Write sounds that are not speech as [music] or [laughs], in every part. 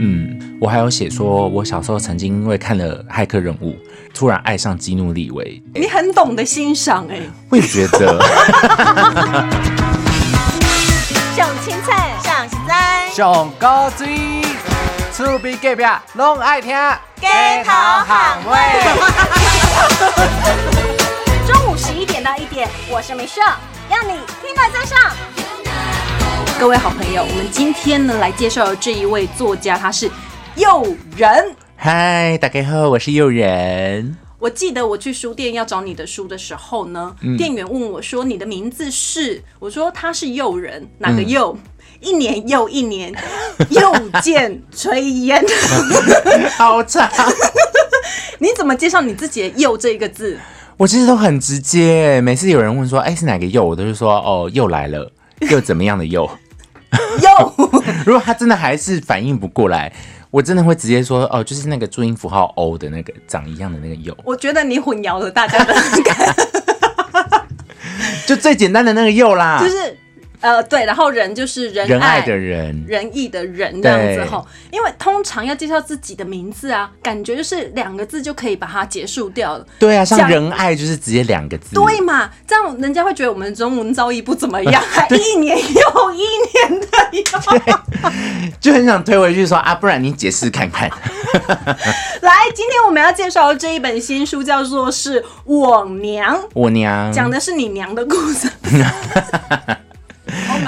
嗯，我还有写说，我小时候曾经因为看了《骇客任务》，突然爱上基努里维。你很懂得欣赏哎、我也觉得，[laughs] 上青菜，上青菜，上高水，厝边隔壁拢爱听，街头喊味。[laughs] 中午十一点到一点，我是梅秀，让你听了再上。各位好朋友，我们今天呢来介绍的这一位作家，他是诱人。嗨，大家好，我是诱人。我记得我去书店要找你的书的时候呢，店员问我说：“你的名字是？”我说：“他是诱人，哪个诱？一年又一年，[laughs] 又见炊烟。[laughs] 好长，[laughs] 你怎么介绍你自己的“诱”这一个字？我其实都很直接。每次有人问说，哎、是哪个又，我都是说，哦，又来了，又怎么样的又？[laughs] 诱 [laughs] 如果他真的还是反应不过来，我真的会直接说，哦，就是那个注音符号 O 的那个长一样的那个又，我觉得你混淆了大家的感，[laughs] 就最简单的那个又啦，就是呃对，然后人就是仁仁爱的人。仁义的人这样子对哈，因为通常要介绍自己的名字啊，感觉就是两个字就可以把它结束掉了。对啊，像仁爱就是直接两个字。对嘛？这样人家会觉得我们中文造诣不怎么样，[laughs] 还一年又一年的哟。[laughs] 就很想推回去说啊，不然你解释看看。[laughs] 来，今天我们要介绍的这一本新书叫做是《我娘》，我娘讲的是你娘的故事。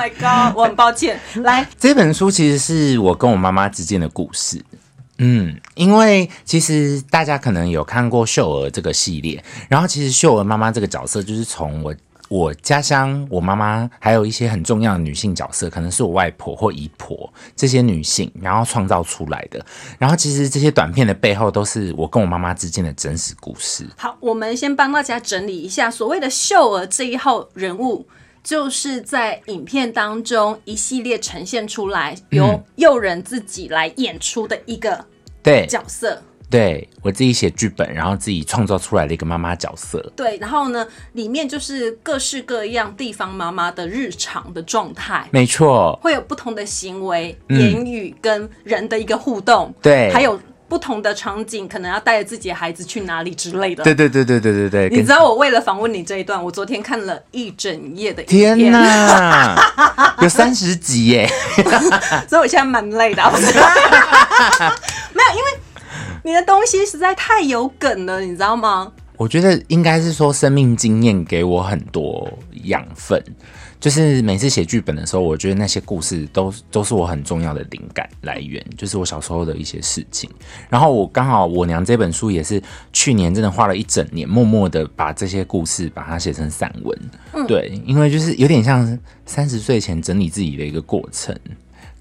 Oh my god！我很抱歉。[laughs] 来，这本书其实是我跟我妈妈之间的故事。嗯，因为其实大家可能有看过秀儿这个系列，然后其实秀儿妈妈这个角色就是从我我家乡我妈妈还有一些很重要的女性角色，可能是我外婆或姨婆这些女性，然后创造出来的。然后其实这些短片的背后都是我跟我妈妈之间的真实故事。好，我们先帮大家整理一下所谓的秀儿这一号人物。就是在影片当中一系列呈现出来，由诱人自己来演出的一个对。角色。对，我自己写剧本，然后自己创造出来的一个妈妈角色。对，然后呢，里面就是各式各样地方妈妈的日常的状态，没错，会有不同的行为、言语跟人的一个互动，对。还有不同的场景，可能要带着自己的孩子去哪里之类的。对对对对对对对，你知道我为了访问你这一段，我昨天看了一整夜的，天哪，[laughs] 有三十集耶！[laughs] 所以我现在蛮累的。[laughs] 没有，因为你的东西实在太有梗了，你知道吗？我觉得应该是说生命经验给我很多养分，就是每次写剧本的时候，我觉得那些故事都都是我很重要的灵感来源，就是我小时候的一些事情。然后我刚好我娘这本书也是去年真的花了一整年，默默的把这些故事把它写成散文。对，因为就是有点像三十岁前整理自己的一个过程。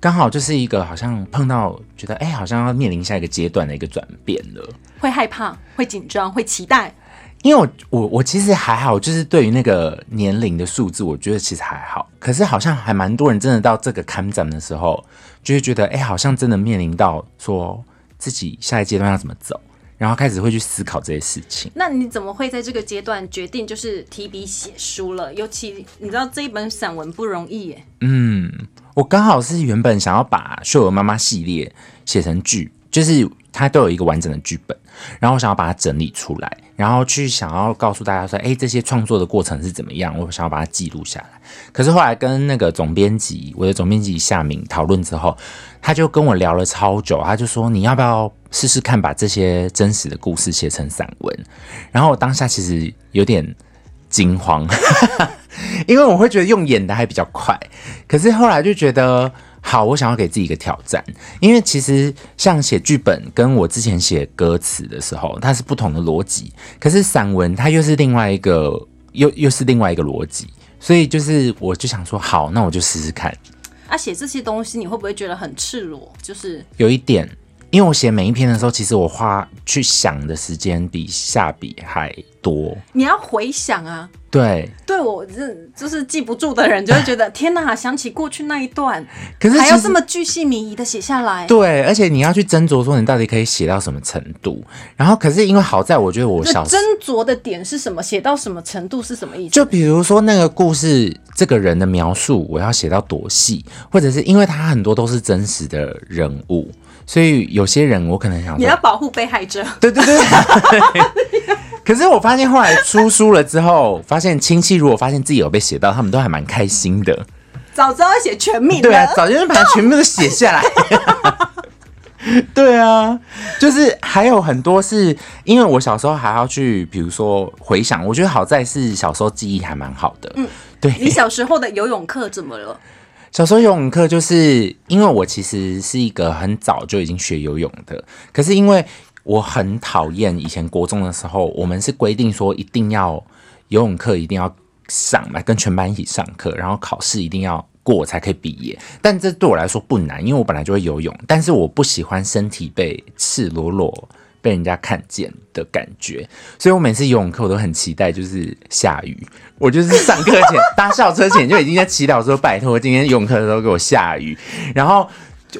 刚好就是一个好像碰到觉得哎、好像要面临下一个阶段的一个转变了。会害怕，会紧张，会期待。因为我我我其实还好，就是对于那个年龄的数字，我觉得其实还好。可是好像还蛮多人真的到这个看展的时候，就会觉得，哎、好像真的面临到说自己下一阶段要怎么走，然后开始会去思考这些事情。那你怎么会在这个阶段决定就是提笔写书了？尤其你知道这一本散文不容易耶。嗯，我刚好是原本想要把秀儿妈妈系列写成剧，就是它都有一个完整的剧本，然后我想要把它整理出来，然后去想要告诉大家说，哎，这些创作的过程是怎么样，我想要把它记录下来。可是后来跟那个总编辑，我的总编辑夏明讨论之后，他就跟我聊了超久，他就说你要不要试试看把这些真实的故事写成散文？然后我当下其实有点惊慌。因为我会觉得用演的还比较快，可是后来就觉得好，我想要给自己一个挑战，因为其实像写剧本跟我之前写歌词的时候，它是不同的逻辑，可是散文它又是另外一个，又又是另外一个逻辑，所以就是我就想说，好，那我就试试看，啊，写这些东西你会不会觉得很赤裸？就是有一点。因为我写每一篇的时候，其实我花去想的时间比下笔还多。你要回想啊，对，对我这就是记不住的人，就会觉得天哪，想起过去那一段，可是还要这么巨细靡遗的写下来，对，而且你要去斟酌说你到底可以写到什么程度。然后，可是因为好在我觉得我这小斟酌的点是什么？写到什么程度是什么意思？就比如说那个故事，这个人的描述，我要写到多细，或者是因为他很多都是真实的人物，所以有些人我可能想说，你要保护被害者，对对对。[laughs] 可是我发现后来出书了之后，发现亲戚如果发现自己有被写到，他们都还蛮开心的。早知道要写全名对啊，早就把它全部都写下来。[laughs] 对啊，就是还有很多是因为我小时候还要去，比如说回想，我觉得好在是小时候记忆还蛮好的。嗯，对。你小时候的游泳课怎么了？小时候游泳课就是因为我其实是一个很早就已经学游泳的，可是因为我很讨厌以前国中的时候，我们是规定说一定要游泳课一定要上来，跟全班一起上课，然后考试一定要过才可以毕业。但这对我来说不难，因为我本来就会游泳，但是我不喜欢身体被赤裸裸。被人家看见的感觉，所以我每次游泳课我都很期待，就是下雨。我就是上课前搭校车前就已经在祈祷说，拜托今天游泳课的时候给我下雨。然后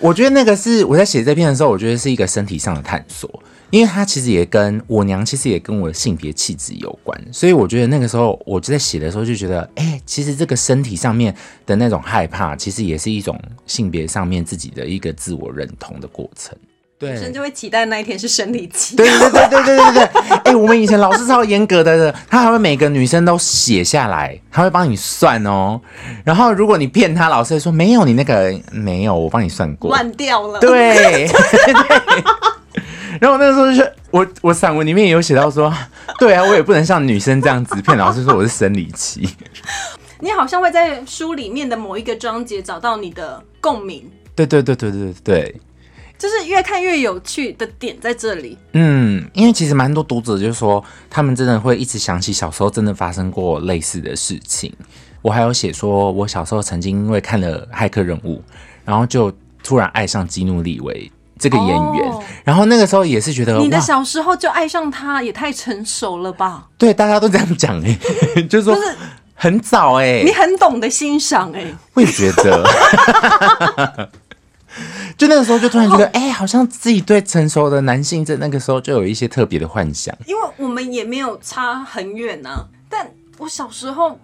我觉得那个是我在写这篇的时候，我觉得是一个身体上的探索，因为它其实也跟我娘其实也跟我的性别气质有关。所以我觉得那个时候我就在写的时候就觉得，哎、其实这个身体上面的那种害怕，其实也是一种性别上面自己的一个自我认同的过程。女生就会期待那一天是生理期。对对对对对对对。哎、欸，我们以前老师超严格的，他还会每个女生都写下来，他会帮你算哦。然后如果你骗他，老师会说没有，你那个没有，我帮你算过，乱掉了。对。[laughs] 然后我那个时候就是我我散文里面也有写到说，对啊，我也不能像女生这样子骗老师说我是生理期。[laughs] 你好像会在书里面的某一个章节找到你的共鸣。对对对对对对。就是越看越有趣的点在这里。嗯，因为其实蛮多读者就说，他们真的会一直想起小时候真的发生过类似的事情。我还有写说，我小时候曾经因为看了《骇客任务》，然后就突然爱上基努里维这个演员，哦然后那个时候也是觉得，你的小时候就爱上他，也太成熟了吧？对大家都这样讲哎、[laughs] 就是说就是很早哎、你很懂得欣赏哎、会觉得。[laughs] 就那个时候，就突然觉得，哎、好像自己对成熟的男性在那个时候就有一些特别的幻想。因为我们也没有差很远呐、但我小时候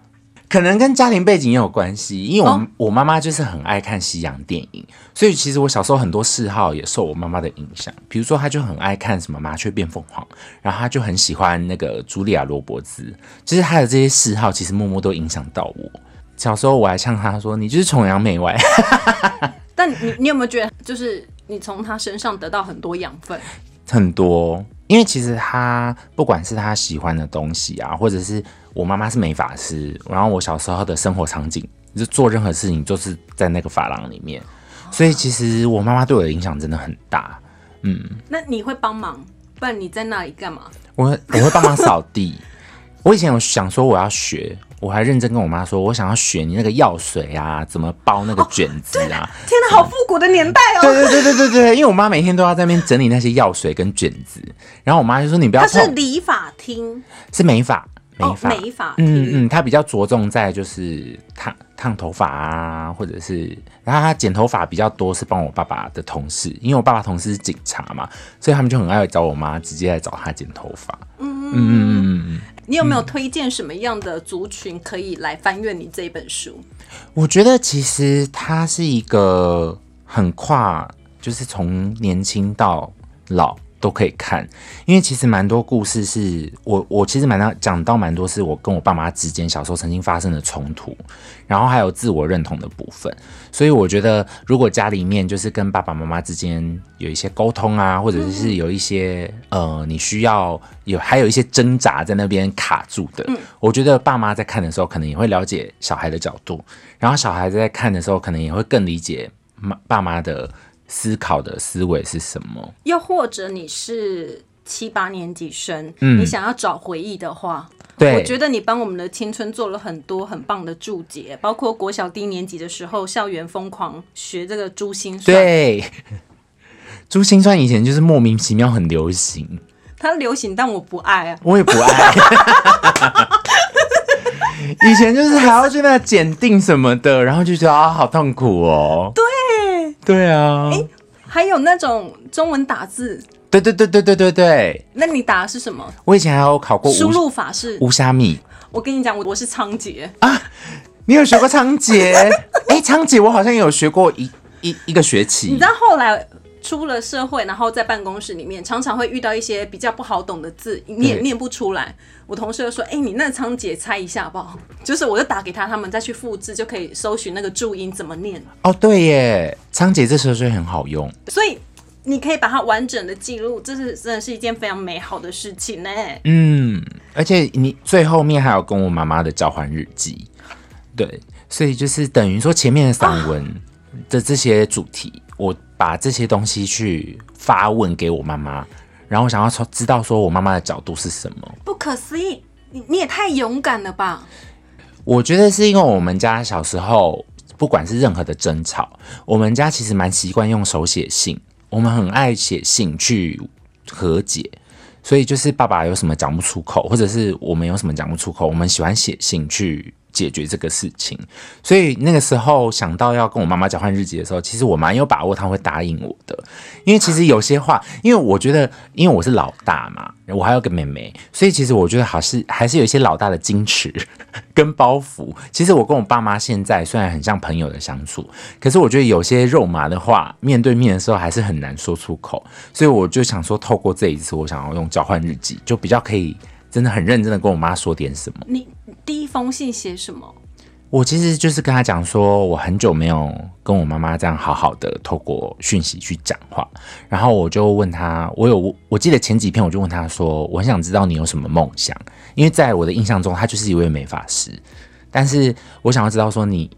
可能跟家庭背景也有关系，因为我、哦我妈妈就是很爱看西洋电影，所以其实我小时候很多嗜好也受我妈妈的影响。比如说，她就很爱看什么《麻雀变凤凰》，然后她就很喜欢那个茱莉亚·罗伯兹，就是她的这些嗜好，其实默默都影响到我。小时候我还呛她说：“你就是崇洋媚外。[laughs] 但你你有没有觉得，就是你从他身上得到很多养分？”很多，因为其实他不管是他喜欢的东西啊，或者是我妈妈是美发师，然后我小时候的生活场景，就做任何事情就是在那个发廊里面，所以其实我妈妈对我的影响真的很大。嗯那你会帮忙，不然你在那里干嘛？我会我会帮忙扫地。我以前有想说我要学，我还认真跟我妈说，我想要学你那个药水啊，怎么包那个卷子啊。[laughs] 天哪，好复古的年代哦！对对对对对对，因为我妈每天都要在那边整理那些药水跟卷子，然后我妈就说你不要她是，理发厅，是美发美哦，发。美发嗯。嗯，她比较着重在就是烫烫头发啊，或者是，然后她剪头发比较多是帮我爸爸的同事，因为我爸爸同事是警察嘛，所以他们就很爱找我妈直接来找她剪头发。嗯嗯嗯嗯嗯，你有没有推荐什么样的族群可以来翻阅你这本书？我觉得其实它是一个很跨，就是从年轻到老都可以看，因为其实蛮多故事是我我其实蛮多讲到蛮多是我跟我爸妈之间小时候曾经发生的冲突，然后还有自我认同的部分，所以我觉得如果家里面就是跟爸爸妈妈之间有一些沟通啊，或者是有一些呃你需要有还有一些挣扎在那边卡住的，我觉得爸妈在看的时候可能也会了解小孩的角度，然后小孩子在看的时候可能也会更理解妈爸妈的思考的思维是什么。又或者你是七八年级生，嗯你想要找回忆的话，对，我觉得你帮我们的青春做了很多很棒的注解，包括国小低年级的时候，校园疯狂学这个珠心算，对，[laughs] 珠心算以前就是莫名其妙很流行，它流行，但我不爱啊。我也不爱。[laughs] 以前就是还要去那检定什么的，然后就觉得啊，好痛苦哦。对，对啊，哎还有那种中文打字，对对对对对对对，那你打的是什么？我以前还有考过输入法是？乌虾米，我跟你讲，我我是仓颉啊，你有学过仓颉？[laughs] 哎，仓颉我好像有学过一一一个学期。你知道后来出了社会，然后在办公室里面，常常会遇到一些比较不好懂的字，你也念不出来。我同事就说：“哎、你那仓颉猜一下好不好？”就是我就打给他，他们再去复制，就可以搜寻那个注音怎么念。哦，对耶，仓颉这时候就很好用。所以你可以把它完整的记录，这是真的是一件非常美好的事情呢。嗯，而且你最后面还有跟我妈妈的交换日记，对，所以就是等于说前面的散文的这些主题，我把这些东西去发问给我妈妈，然后我想要从知道说我妈妈的角度是什么。不可思议，你你也太勇敢了吧！我觉得是因为我们家小时候，不管是任何的争吵，我们家其实蛮习惯用手写信，我们很爱写信去和解。所以就是爸爸有什么讲不出口，或者是我们有什么讲不出口，我们喜欢写信去解决这个事情。所以那个时候想到要跟我妈妈交换日记的时候，其实我蛮有把握她会答应我的，因为其实有些话，因为我觉得，因为我是老大嘛，我还有个妹妹，所以其实我觉得好是还是有一些老大的矜持 [laughs] 跟包袱。其实我跟我爸妈现在虽然很像朋友的相处，可是我觉得有些肉麻的话，面对面的时候还是很难说出口。所以我就想说，透过这一次，我想要用交换日记，就比较可以真的很认真的跟我妈说点什么。你第一封信写什么？我其实就是跟他讲说，我很久没有跟我妈妈这样好好的透过讯息去讲话，然后我就问他，我有我记得前几篇我就问他说，我很想知道你有什么梦想，因为在我的印象中，他就是一位美发师，但是我想要知道说你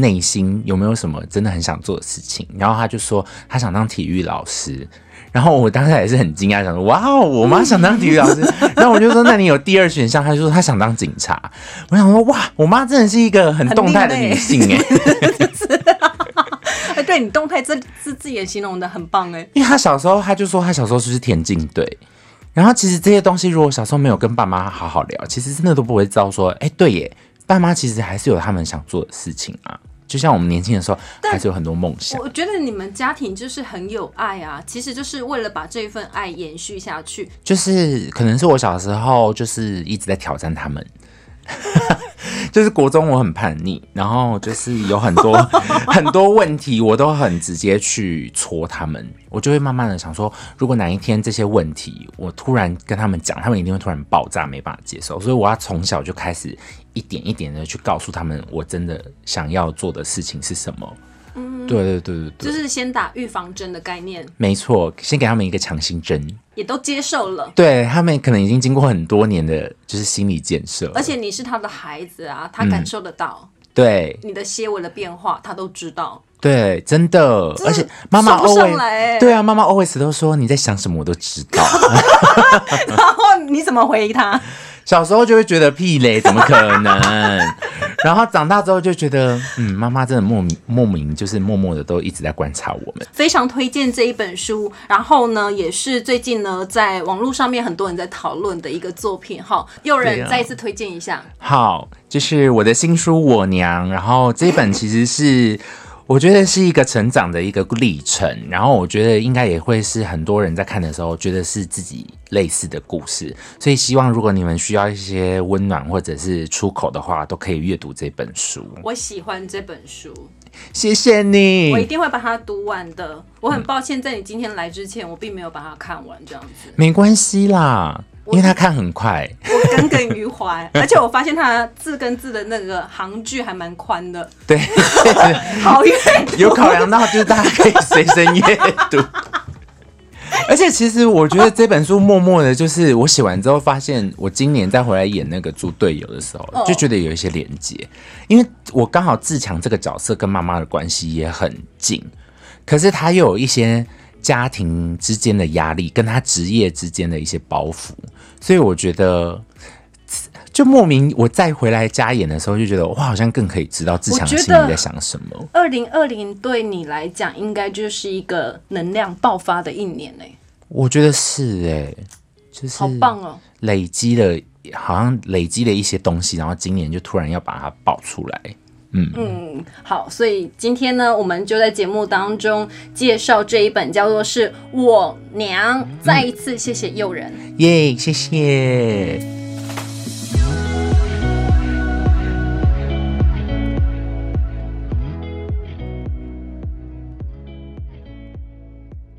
内心有没有什么真的很想做的事情，然后他就说他想当体育老师。然后我当时也是很惊讶，想说：“哇哦，我妈想当体育老师。[laughs] ”然后我就说：“那你有第二选项？”他就说他想当警察。我想说：“哇，我妈真的是一个很动态的女性 [laughs] 哎，哎，[laughs] 对你动态这字字也形容的很棒哎。因为她小时候她就说她小时候就是田径队。然后其实这些东西，如果小时候没有跟爸妈好好聊，其实真的都不会知道说，哎，对耶，爸妈其实还是有他们想做的事情啊。就像我们年轻的时候，还是有很多梦想。我觉得你们家庭就是很有爱啊，其实就是为了把这份爱延续下去。就是可能是我小时候就是一直在挑战他们，[laughs] 就是国中我很叛逆，然后就是有很多 [laughs] 很多问题，我都很直接去戳他们，我就会慢慢的想说，如果哪一天这些问题我突然跟他们讲，他们一定会突然爆炸，没办法接受，所以我要从小就开始一点一点的去告诉他们，我真的想要做的事情是什么。嗯，对对对对对，就是先打预防针的概念，没错，先给他们一个强心针。也都接受了。对他们可能已经经过很多年的就是心理建设，而且你是他的孩子啊，他感受得到、对你的些微的变化，他都知道。对，真的，而且妈妈 always 对啊，妈妈 always 都说你在想什么我都知道。[laughs] 然后你怎么回他？小时候就会觉得屁嘞，怎么可能？[laughs] 然后长大之后就觉得，嗯，妈妈真的莫名莫名就是默默的都一直在观察我们。非常推荐这一本书，然后呢，也是最近呢在网络上面很多人在讨论的一个作品哈。诱对啊人再一次推荐一下，好，就是我的新书《我娘》，然后这一本其实是我觉得是一个成长的一个历程，然后我觉得应该也会是很多人在看的时候觉得是自己类似的故事，所以希望如果你们需要一些温暖或者是出口的话，都可以阅读这本书。我喜欢这本书，谢谢你我一，定会把它读完的。我很抱歉，在你今天来之前，我并没有把它看完，这样子，没关系啦，因为他看很快。我耿耿于怀。[laughs] 而且我发现他字跟字的那个行距还蛮宽的，对，[laughs] 好阅 [laughs] 有考量到就是大家可以随身阅读。而且其实我觉得这本书默默的，就是我写完之后发现，我今年再回来演那个猪队友的时候，哦就觉得有一些连接，因为我刚好志强这个角色跟妈妈的关系也很近，可是他又有一些家庭之间的压力，跟他职业之间的一些包袱，所以我觉得。就莫名，我再回来加演的时候，就觉得哇好像更可以知道自强心里在想什么。二零二零对你来讲，应该就是一个能量爆发的一年呢、我觉得是哎、就是好棒哦！累积了好像累积了一些东西，然后今年就突然要把它爆出来。嗯，好，所以今天呢，我们就在节目当中介绍这一本叫做是我娘。再一次谢谢诱人。耶，谢谢。